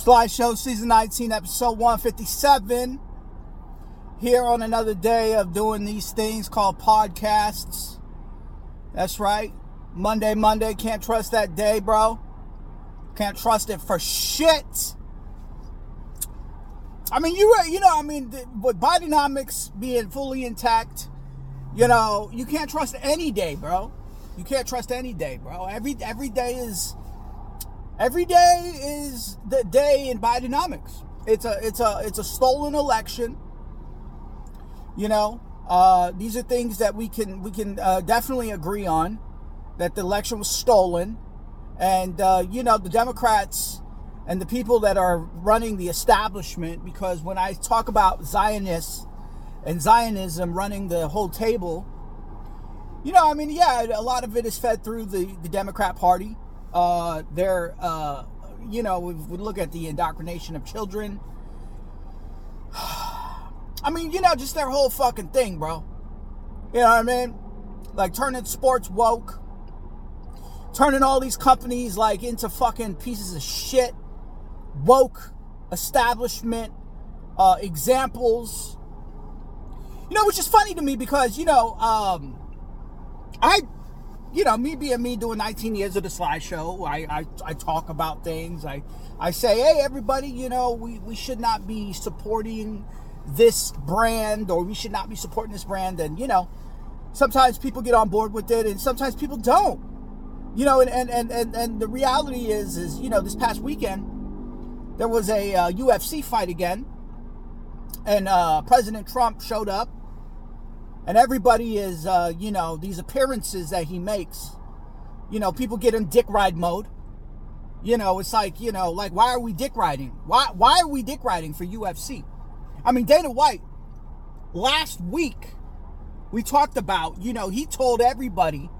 Sly Show Season 19, Episode 157. Here on another day of doing these things called podcasts. That's right. Monday, Monday. Can't trust that day, bro. Can't trust it for shit. I mean, you you know, I mean, with Bidenomics being fully intact, you know, you can't trust any day, bro. You can't trust any day, bro. Every every day is every day is the day in Bidenomics. It's a it's a it's a stolen election. You know, uh, these are things that we can we can uh, definitely agree on that the election was stolen, and uh, you know the Democrats and the people that are running the establishment. Because when I talk about Zionists and Zionism running the whole table, you know, I mean, yeah, a lot of it is fed through the the Democrat Party. Uh, they're, uh, you know, we, look at the indoctrination of children. I mean, you know, just their whole fucking thing, bro. You know what I mean? Like turning sports woke, turning all these companies like into fucking pieces of shit, woke establishment uh, examples. You know, which is funny to me because you know, um, I you know, me being me doing 19 years of the Sly Show, I, I, I talk about things. I, I say, hey, everybody, you know, we, we should not be supporting this brand or we should not be supporting this brand. And, you know, sometimes people get on board with it and sometimes people don't. You know, and, and, and, and, and the reality is, is, you know, this past weekend, there was a uh, UFC fight again. And uh, President Trump showed up and everybody is, uh, you know, these appearances that he makes. You know, people get in dick ride mode. You know, it's like, you know, like why are we dick riding? Why why are we dick riding for UFC? I mean, Dana White last week we talked about, you know, he told everybody.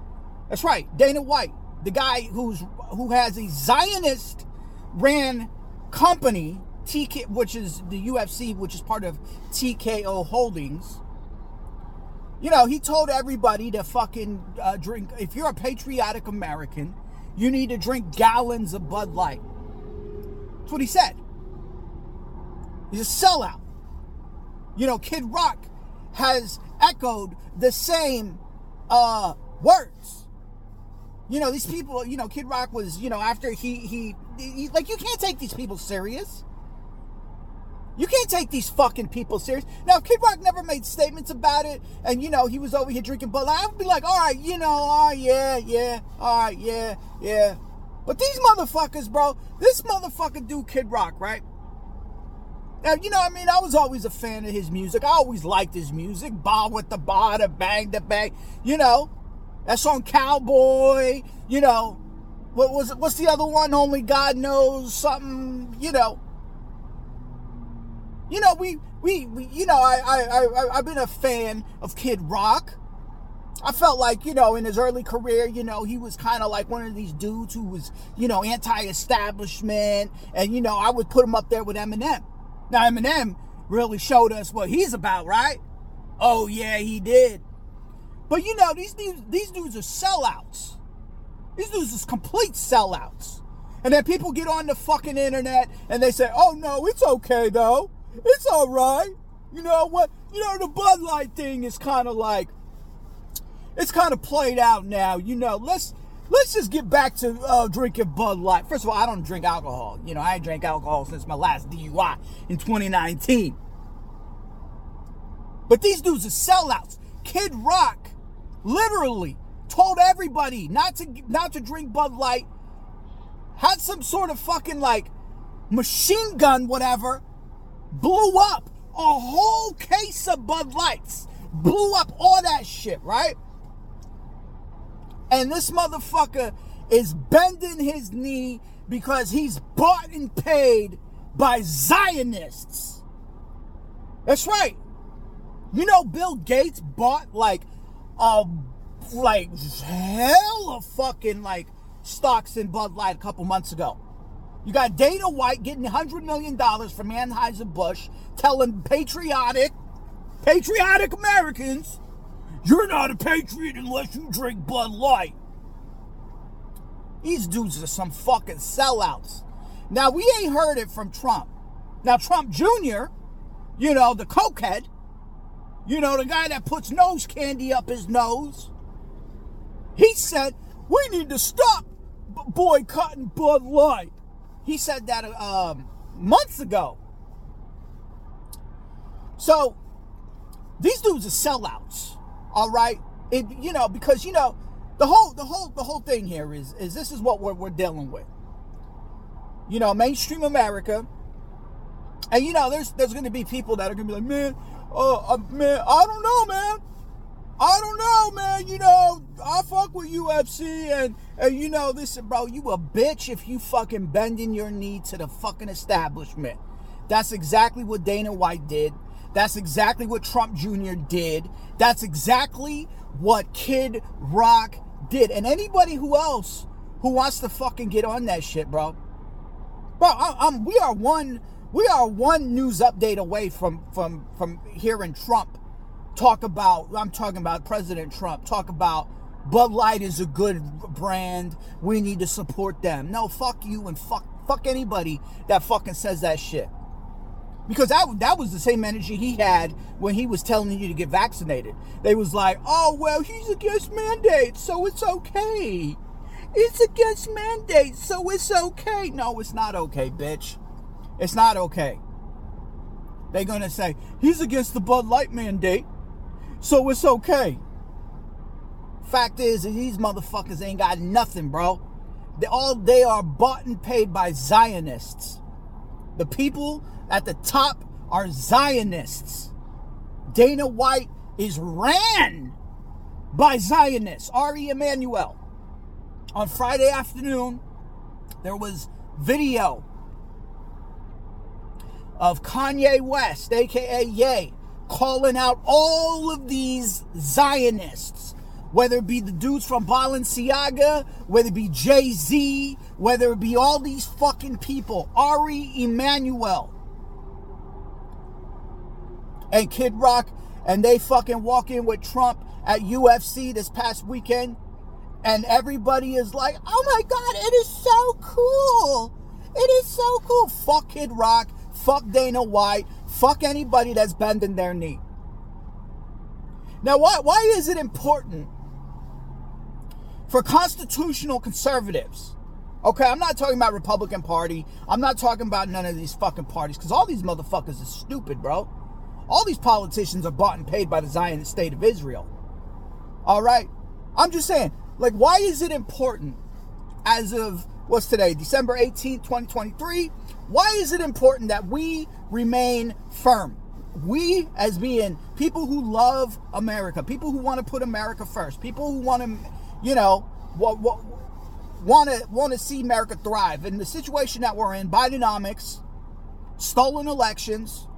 That's right, Dana White, the guy who's who has a Zionist ran company, TK, which is the UFC, which is part of TKO Holdings you know, he told everybody to fucking uh, drink. If you're a patriotic American, you need to drink gallons of Bud Light. That's what he said. He's a sellout. You know, Kid Rock has echoed the same uh, words. You know, these people, you know, Kid Rock was, you know, after he, he, he like, you can't take these people serious. You can't take these fucking people serious. Now, Kid Rock never made statements about it, and you know he was over here drinking Bud Light. I would be like, all right, you know, oh yeah, yeah, all right, yeah, yeah. But these motherfuckers, bro, this motherfucker do Kid Rock, right? Now, you know, I mean, I was always a fan of his music. I always liked his music. Bawitdaba, the bang, the bang. You know, that song Cowboy. You know, what was it? What's the other one? Only God knows something. You know you know, we, we, we you know, I, I, I, I've been a fan of Kid Rock. I felt like, you know, in his early career, you know, he was kind of like one of these dudes who was, you know, anti establishment. And, you know, I would put him up there with Eminem. Now, Eminem really showed us what he's about, right? Oh, yeah, he did. But, you know, these these dudes are sellouts. These dudes are complete sellouts. And then people get on the fucking internet and they say, oh, no, it's okay, though. It's all right. You know what? You know, the Bud Light thing is kind of like, it's kind of played out now. You know, let's let's just get back to uh, drinking Bud Light. First of all, I don't drink alcohol. You know, I ain't drank alcohol since my last DUI in 2019. But these dudes are sellouts. Kid Rock literally told everybody not to not to drink Bud Light. Had some sort of fucking like machine gun, whatever, blew up a whole case of Bud Lights, blew up all that shit, right? And this motherfucker is bending his knee because he's bought and paid by Zionists. That's right. You know, Bill Gates bought like a like hell of fucking like stocks in Bud Light a couple months ago. You got Dana White getting $100 million from Anheuser-Busch telling patriotic, patriotic Americans, you're not a patriot unless you drink Bud Light. These dudes are some fucking sellouts. Now, we ain't heard it from Trump. Now, Trump Jr., you know, the cokehead, you know, the guy that puts nose candy up his nose, he said, we need to stop boycotting Bud Light. He said that um, months ago. So, these dudes are sellouts, all right? It, you know, because, you know, the whole the whole the whole thing here is is this is what we're, we're dealing with you know mainstream america and you know there's there's going to be people that are going to be like man uh, uh, man i don't know man i don't know man you know i fuck with ufc and and you know this bro you a bitch if you fucking bending your knee to the fucking establishment that's exactly what dana white did that's exactly what trump jr did that's exactly what kid rock did. And anybody who else who wants to fucking get on that shit, bro. Bro, I, I'm, we are one we are one news update away from from from hearing Trump talk about I'm talking about President Trump talk about Bud Light is a good brand. We need to support them. No, fuck you and fuck fuck anybody that fucking says that shit. Because that, that was the same energy he had when he was telling you to get vaccinated. They was like, oh, well, he's against mandates, so it's okay. It's against mandates, so it's okay. No, it's not okay, bitch. It's not okay. They're to say, he's against the Bud Light mandate, so it's okay. Fact is, these motherfuckers ain't got nothing, bro. They all they are bought and paid by Zionists. The people at the top are Zionists. Dana White is ran by Zionists. Ari Emanuel. On Friday afternoon, there was video of Kanye West, aka Ye, calling out all of these Zionists, whether it be the dudes from Balenciaga, whether it be Jay Z, whether it be all these fucking people, Ari Emanuel and Kid Rock, and they fucking walk in with Trump at UFC this past weekend, and everybody is like, oh my God, it is so cool. It is so cool. Fuck Kid Rock. Fuck Dana White. Fuck anybody that's bending their knee. Now, why, why is it important for constitutional conservatives? Okay, I'm not talking about Republican Party. I'm not talking about none of these fucking parties because all these motherfuckers are stupid, bro. All these politicians are bought and paid by the Zionist state of Israel. All right? I'm just saying, like, why is it important as of what's today, December 18th, 2023? Why is it important that we remain firm? We, as being people who love America, people who want to put America first, people who want to, you know, want to want to see America thrive. In the situation that we're in, Bidenomics, stolen elections,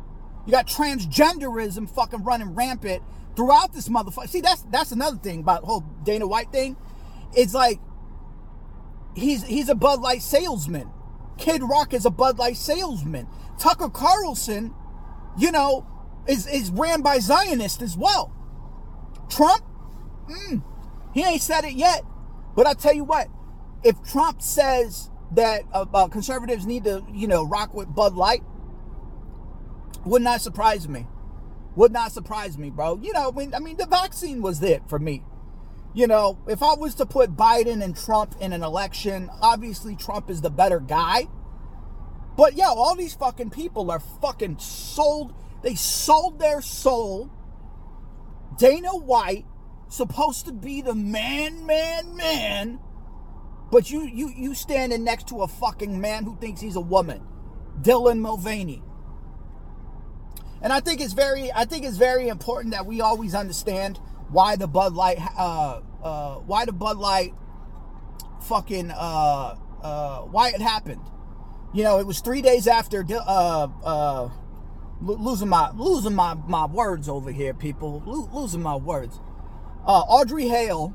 you got transgenderism fucking running rampant throughout this motherfucker. See, that's that's another thing about the whole Dana White thing. It's like he's he's a Bud Light salesman. Kid Rock is a Bud Light salesman. Tucker Carlson, you know, is is ran by Zionists as well. Trump, mm, he ain't said it yet, but I tell you what, if Trump says that uh, uh, conservatives need to, you know, rock with Bud Light, would not surprise me. Would not surprise me, bro. You know, I mean, I mean, the vaccine was it for me. You know, if I was to put Biden and Trump in an election, obviously Trump is the better guy. But yeah, all these fucking people are fucking sold. They sold their soul. Dana White, supposed to be the man, man, man. But you you you standing next to a fucking man who thinks he's a woman. Dylan Mulvaney. And I think it's very, I think it's very important that we always understand why the Bud Light, uh, uh, why the Bud Light, fucking, uh, uh, why it happened. You know, it was three days after, uh, uh, losing my, losing my, my words over here, people, Lo- losing my words. Uh, Audrey Hale,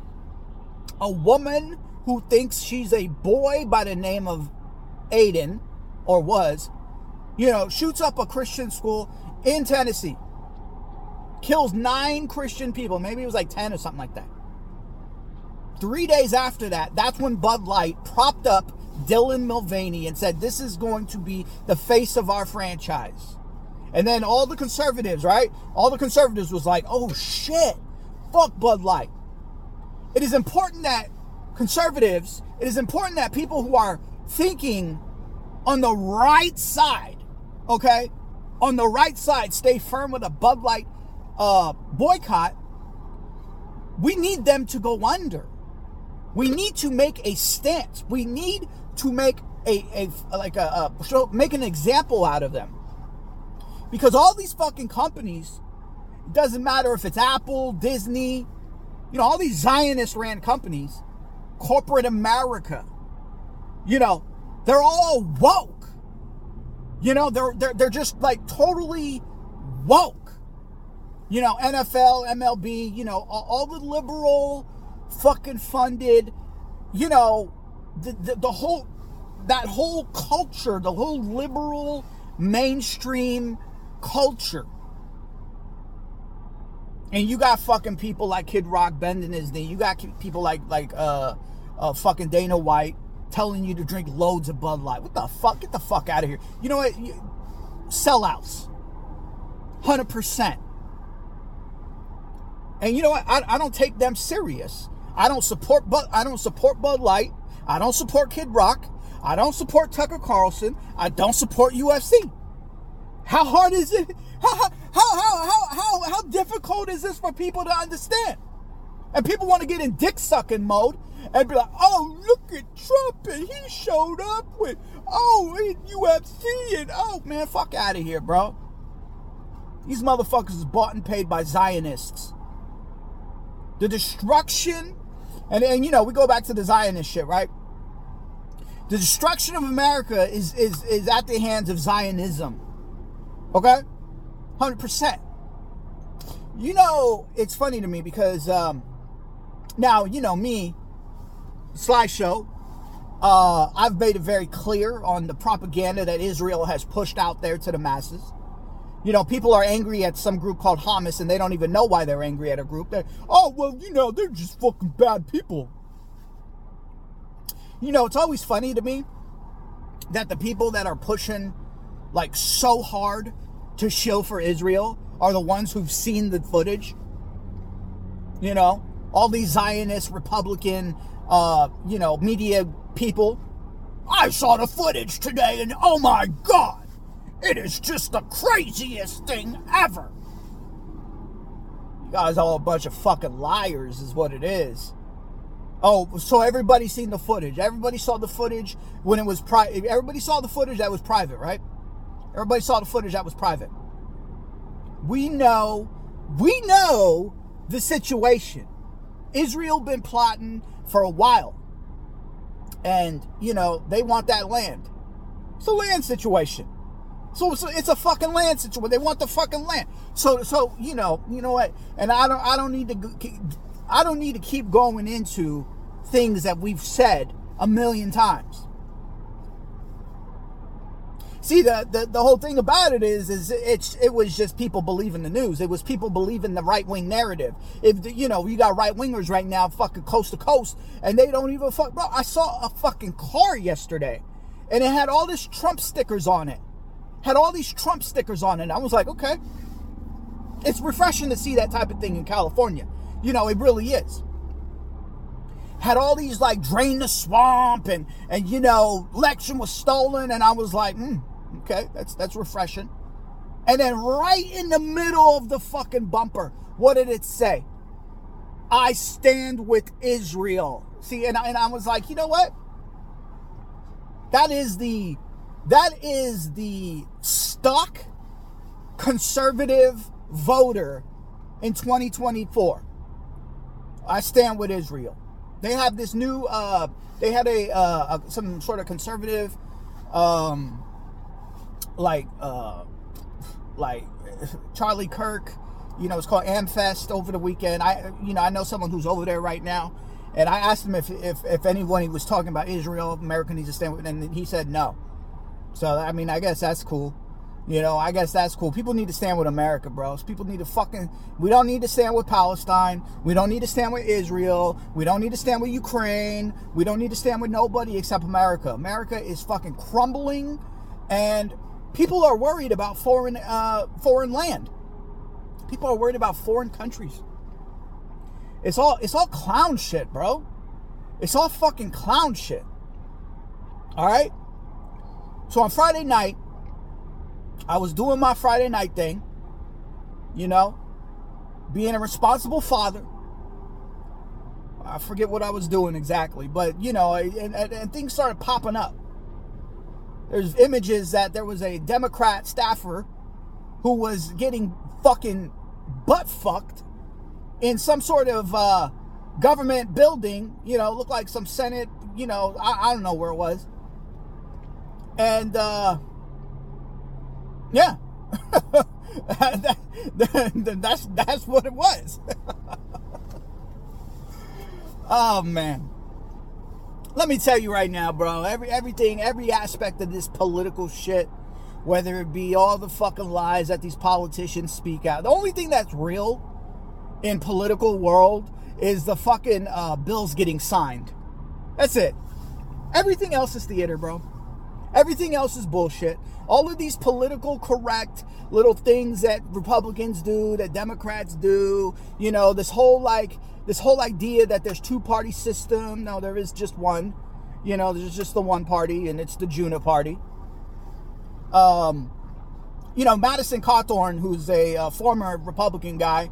a woman who thinks she's a boy by the name of Aiden, or was, you know, shoots up a Christian school in Tennessee. Kills nine Christian people. Maybe it was like 10 or something like that. Three days after that, that's when Bud Light propped up Dylan Mulvaney and said, This is going to be the face of our franchise. And then all the conservatives, right? All the conservatives was like, Oh shit, fuck Bud Light. It is important that conservatives, it is important that people who are thinking on the right side, okay, on the right side, stay firm with a Bud Light uh, boycott. We need them to go under. We need to make a stance. We need to make a, a like a, a show, make an example out of them. Because all these fucking companies, it doesn't matter if it's Apple, Disney, you know, all these Zionist ran companies, corporate America, you know, they're all woke. You know, they're they're they're just like totally woke. You know, NFL, MLB, you know, all, the liberal fucking funded, you know, the, the, the whole that whole culture, the whole liberal mainstream culture. And you got fucking people like Kid Rock bending his knee. You got people like like uh, uh fucking Dana White telling you to drink loads of Bud Light. What the fuck? Get the fuck out of here. You know what? Sellouts. 100%. And you know what? I, I don't take them serious. I don't support Bud I don't support Bud Light. I don't support Kid Rock. I don't support Tucker Carlson. I don't support UFC. How hard is it? How, how, how, how, how, how difficult is this for people to understand? And people want to get in dick sucking mode and be like, oh, look at Trump and he showed up with, oh, in UFC and, oh, man, fuck out of here, bro. These motherfuckers is bought and paid by Zionists. The destruction, and, and you know, we go back to the Zionist shit, right? The destruction of America is, is, is at the hands of Zionism. Okay? 100%. You know, it's funny to me because um, now, you know, me, Sly Show, uh, I've made it very clear on the propaganda that Israel has pushed out there to the masses. You know, people are angry at some group called Hamas and they don't even know why they're angry at a group. They're, oh, well, you know, they're just fucking bad people. You know, it's always funny to me that the people that are pushing like so hard to show for Israel are the ones who've seen the footage. You know, all these Zionist, Republican, uh, you know, media people. I saw the footage today and oh my God, it is just the craziest thing ever. You guys all a bunch of fucking liars, is what it is. Oh, so everybody seen the footage. Everybody saw the footage when it was private. Everybody saw the footage that was private, right? Everybody saw the footage that was private. We know, we know the situation. Israel been plotting for a while. And, you know, they want that land. It's a land situation. So it's a, it's a fucking land situation. They want the fucking land. So so you know, you know what? And I don't I don't need to I don't need to keep going into things that we've said a million times. See, the, the, the whole thing about it is, is it's, it was just people believing the news. It was people believing the right wing narrative. If, the, you know, you got right wingers right now fucking coast to coast and they don't even fuck. Bro, I saw a fucking car yesterday and it had all this Trump stickers on it. Had all these Trump stickers on it. I was like, okay. It's refreshing to see that type of thing in California. You know, it really is had all these like drain the swamp and and you know election was stolen and i was like hmm Okay, that's that's refreshing. And then right in the middle of the fucking bumper, what did it say? I stand with Israel. See, and I, and I was like, you know what? That is the that is the stock conservative voter in 2024. I stand with Israel. They have this new uh they had a uh a, some sort of conservative um like uh like Charlie Kirk, you know, it's called Amfest over the weekend. I you know, I know someone who's over there right now. And I asked him if if, if anyone he was talking about Israel, America needs to stand with and he said no. So I mean I guess that's cool. You know, I guess that's cool. People need to stand with America, bros. People need to fucking. We don't need to stand with Palestine. We don't need to stand with Israel. We don't need to stand with Ukraine. We don't need to stand with nobody except America. America is fucking crumbling, and people are worried about foreign uh, foreign land. People are worried about foreign countries. It's all it's all clown shit, bro. It's all fucking clown shit. All right. So on Friday night, I was doing my Friday night thing, you know, being a responsible father. I forget what I was doing exactly, but you know, and, and, and things started popping up. There's images that there was a Democrat staffer who was getting fucking butt fucked in some sort of uh, government building, you know, looked like some Senate, you know, I, I don't know where it was. And uh, yeah, that, that, that's that's what it was. oh man, let me tell you right now, bro. Every everything, every aspect of this political shit, whether it be all the fucking lies that these politicians speak out, the only thing that's real in political world is the fucking uh, bills getting signed. That's it. Everything else is theater, bro. Everything else is bullshit. All of these political correct little things that Republicans do, that Democrats do, you know, this whole like this whole idea that there's two party system. No, there is just one. You know, there's just the one party, and it's the uniparty. Um, you know, Madison Cawthorn, who's a uh, former Republican guy,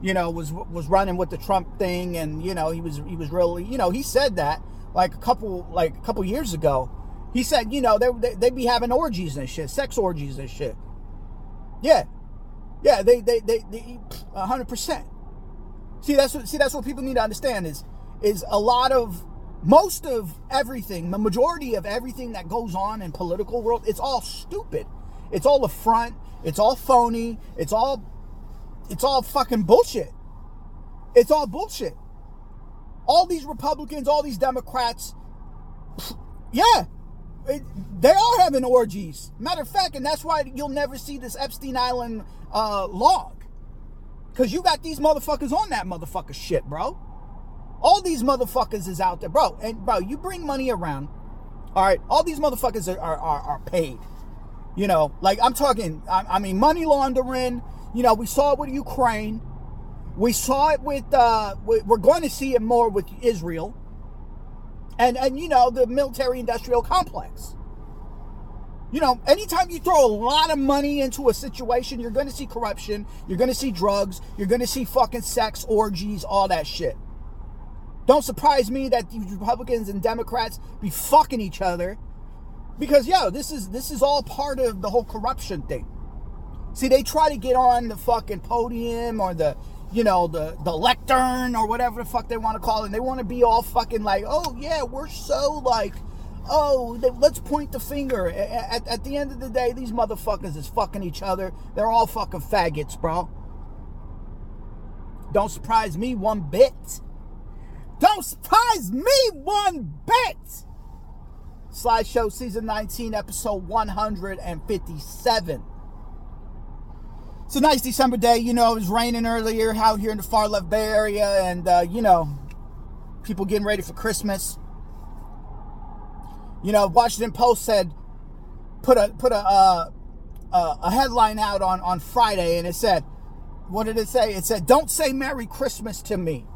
you know, was was running with the Trump thing, and you know, he was he was really, you know, he said that like a couple like a couple years ago he said, you know, they, they, they be having orgies and shit, sex orgies and shit. Yeah. Yeah, they, they, they, they 100%. See, that's what, see, that's what people need to understand is, is a lot of, most of everything, the majority of everything that goes on in political world, it's all stupid. It's all a front. It's all phony. It's all, it's all fucking bullshit. It's all bullshit. All these Republicans, all these Democrats, yeah, they are having orgies. Matter of fact, and that's why you'll never see this Epstein Island uh, log. Because you got these motherfuckers on that motherfucker shit, bro. All these motherfuckers is out there, bro. And, bro, you bring money around. All right, all these motherfuckers are, are, are, are paid. You know, like I'm talking, I, I, mean, money laundering. You know, we saw it with Ukraine. We saw it with, uh, we're going to see it more with Israel and and you know the military industrial complex. You know anytime you throw a lot of money into a situation you're going to see corruption you're going to see drugs you're going to see fucking sex orgies all that shit. Don't surprise me that these republicans and democrats be fucking each other because yo this is this is all part of the whole corruption thing. See they try to get on the fucking podium or the you know, the, the lectern or whatever the fuck they want to call it. And they want to be all fucking like, oh, yeah, we're so like, oh, they, let's point the finger. At, at the end of the day, these motherfuckers is fucking each other. They're all fucking faggots, bro. Don't surprise me one bit. Don't surprise me one bit. Sly Show season 19, episode 157. It's a nice December day. You know, it was raining earlier out here in the far left Bay Area, and uh, you know, people getting ready for Christmas. You know, Washington Post said put a put a uh, a headline out on on Friday, and it said, "What did it say?" It said, "Don't say Merry Christmas to me."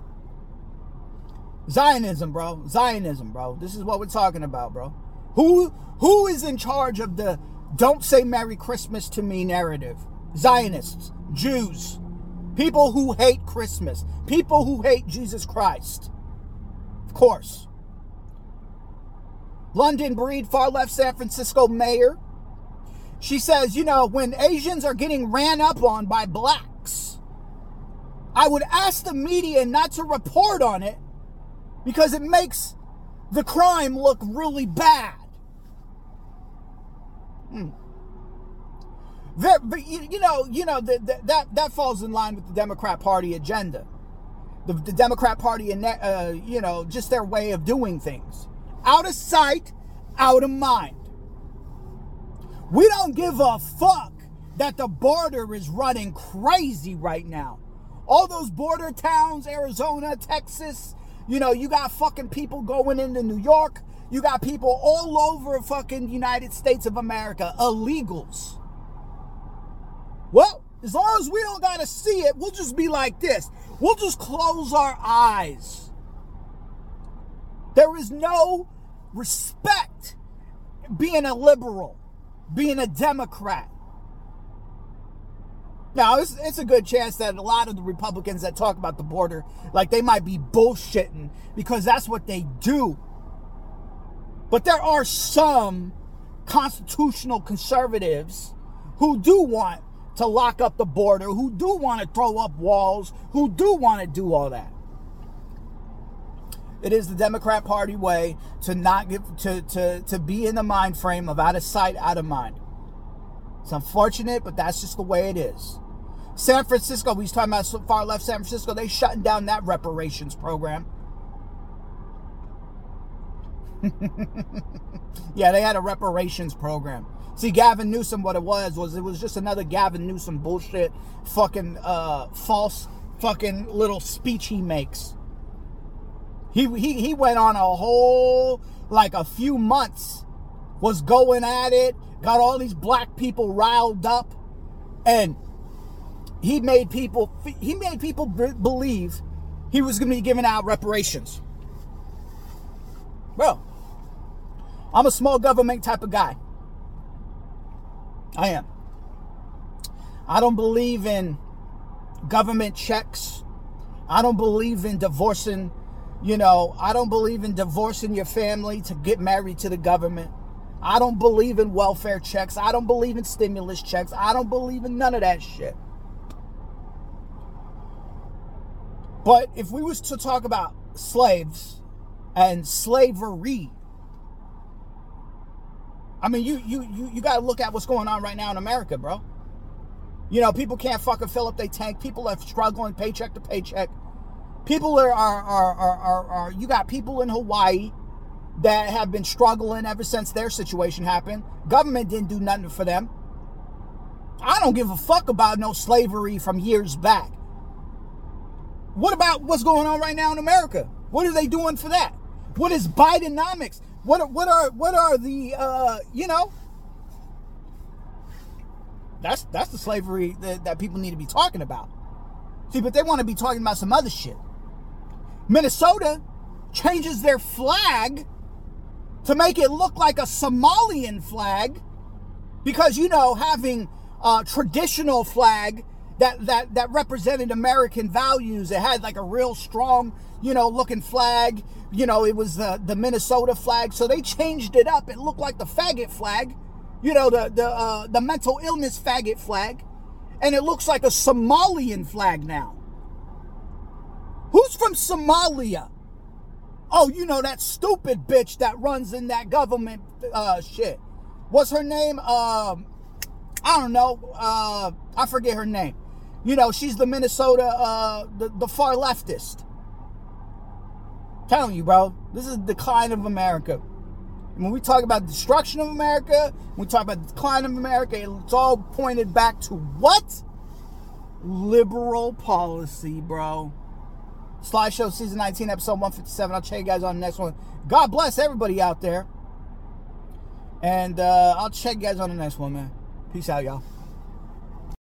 Zionism, bro. Zionism, bro. This is what we're talking about, bro. Who who is in charge of the "Don't say Merry Christmas to me" narrative? Zionists, Jews, people who hate Christmas, people who hate Jesus Christ. Of course. London Breed, far left San Francisco mayor. She says, you know, when Asians are getting ran up on by blacks, I would ask the media not to report on it because it makes the crime look really bad. Hmm you know, you know that that that falls in line with the Democrat Party agenda, the, the Democrat Party and uh, you know just their way of doing things, out of sight, out of mind. We don't give a fuck that the border is running crazy right now. All those border towns, Arizona, Texas, you know, you got fucking people going into New York. You got people all over fucking United States of America, illegals. Well, as long as we don't got to see it, we'll just be like this. We'll just close our eyes. There is no respect being a liberal, being a Democrat. Now, it's, it's a good chance that a lot of the Republicans that talk about the border, like they might be bullshitting because that's what they do. But there are some constitutional conservatives who do want to lock up the border, who do want to throw up walls, who do want to do all that. It is the Democrat Party way to not give to, to, to be in the mind frame of out of sight, out of mind. It's unfortunate, but that's just the way it is. San Francisco, we was talking about so far left San Francisco, they shutting down that reparations program. yeah, they had a reparations program. See, Gavin Newsom, what it was was it was just another Gavin Newsom bullshit, fucking uh, false, fucking little speech he makes. He he he went on a whole like a few months, was going at it, got all these black people riled up, and he made people he made people believe he was going to be giving out reparations. Well, I'm a small government type of guy. I am. I don't believe in government checks. I don't believe in divorcing, you know, I don't believe in divorcing your family to get married to the government. I don't believe in welfare checks. I don't believe in stimulus checks. I don't believe in none of that shit. But if we was to talk about slaves and slavery, I mean, you you you you got to look at what's going on right now in America, bro. You know, people can't fucking fill up their tank. People are struggling paycheck to paycheck. People are are are are, are, are you got people in Hawaii that have been struggling ever since their situation happened. Government didn't do nothing for them. I don't give a fuck about no slavery from years back. What about what's going on right now in America? What are they doing for that? What is Bidenomics? What what are what are the uh, you know? That's that's the slavery that, that people need to be talking about. See, but they want to be talking about some other shit. Minnesota changes their flag to make it look like a Somalian flag because you know having a traditional flag that that that represented American values. It had like a real strong, you know, looking flag you know, it was the, the Minnesota flag. So they changed it up. It looked like the faggot flag, you know, the the uh, the mental illness faggot flag, and it looks like a Somalian flag now. Who's from Somalia? Oh, you know that stupid bitch that runs in that government uh, shit. What's her name? Um, I don't know. Uh, I forget her name. You know, she's the Minnesota, uh, the, the far leftist telling you, bro, this is the decline of America. When we talk about destruction of America, we talk about the decline of America, it's all pointed back to what? Liberal policy, bro. Sly Show season 19, episode 157. I'll check you guys on the next one. God bless everybody out there. And uh, I'll check you guys on the next one, man. Peace out, y'all.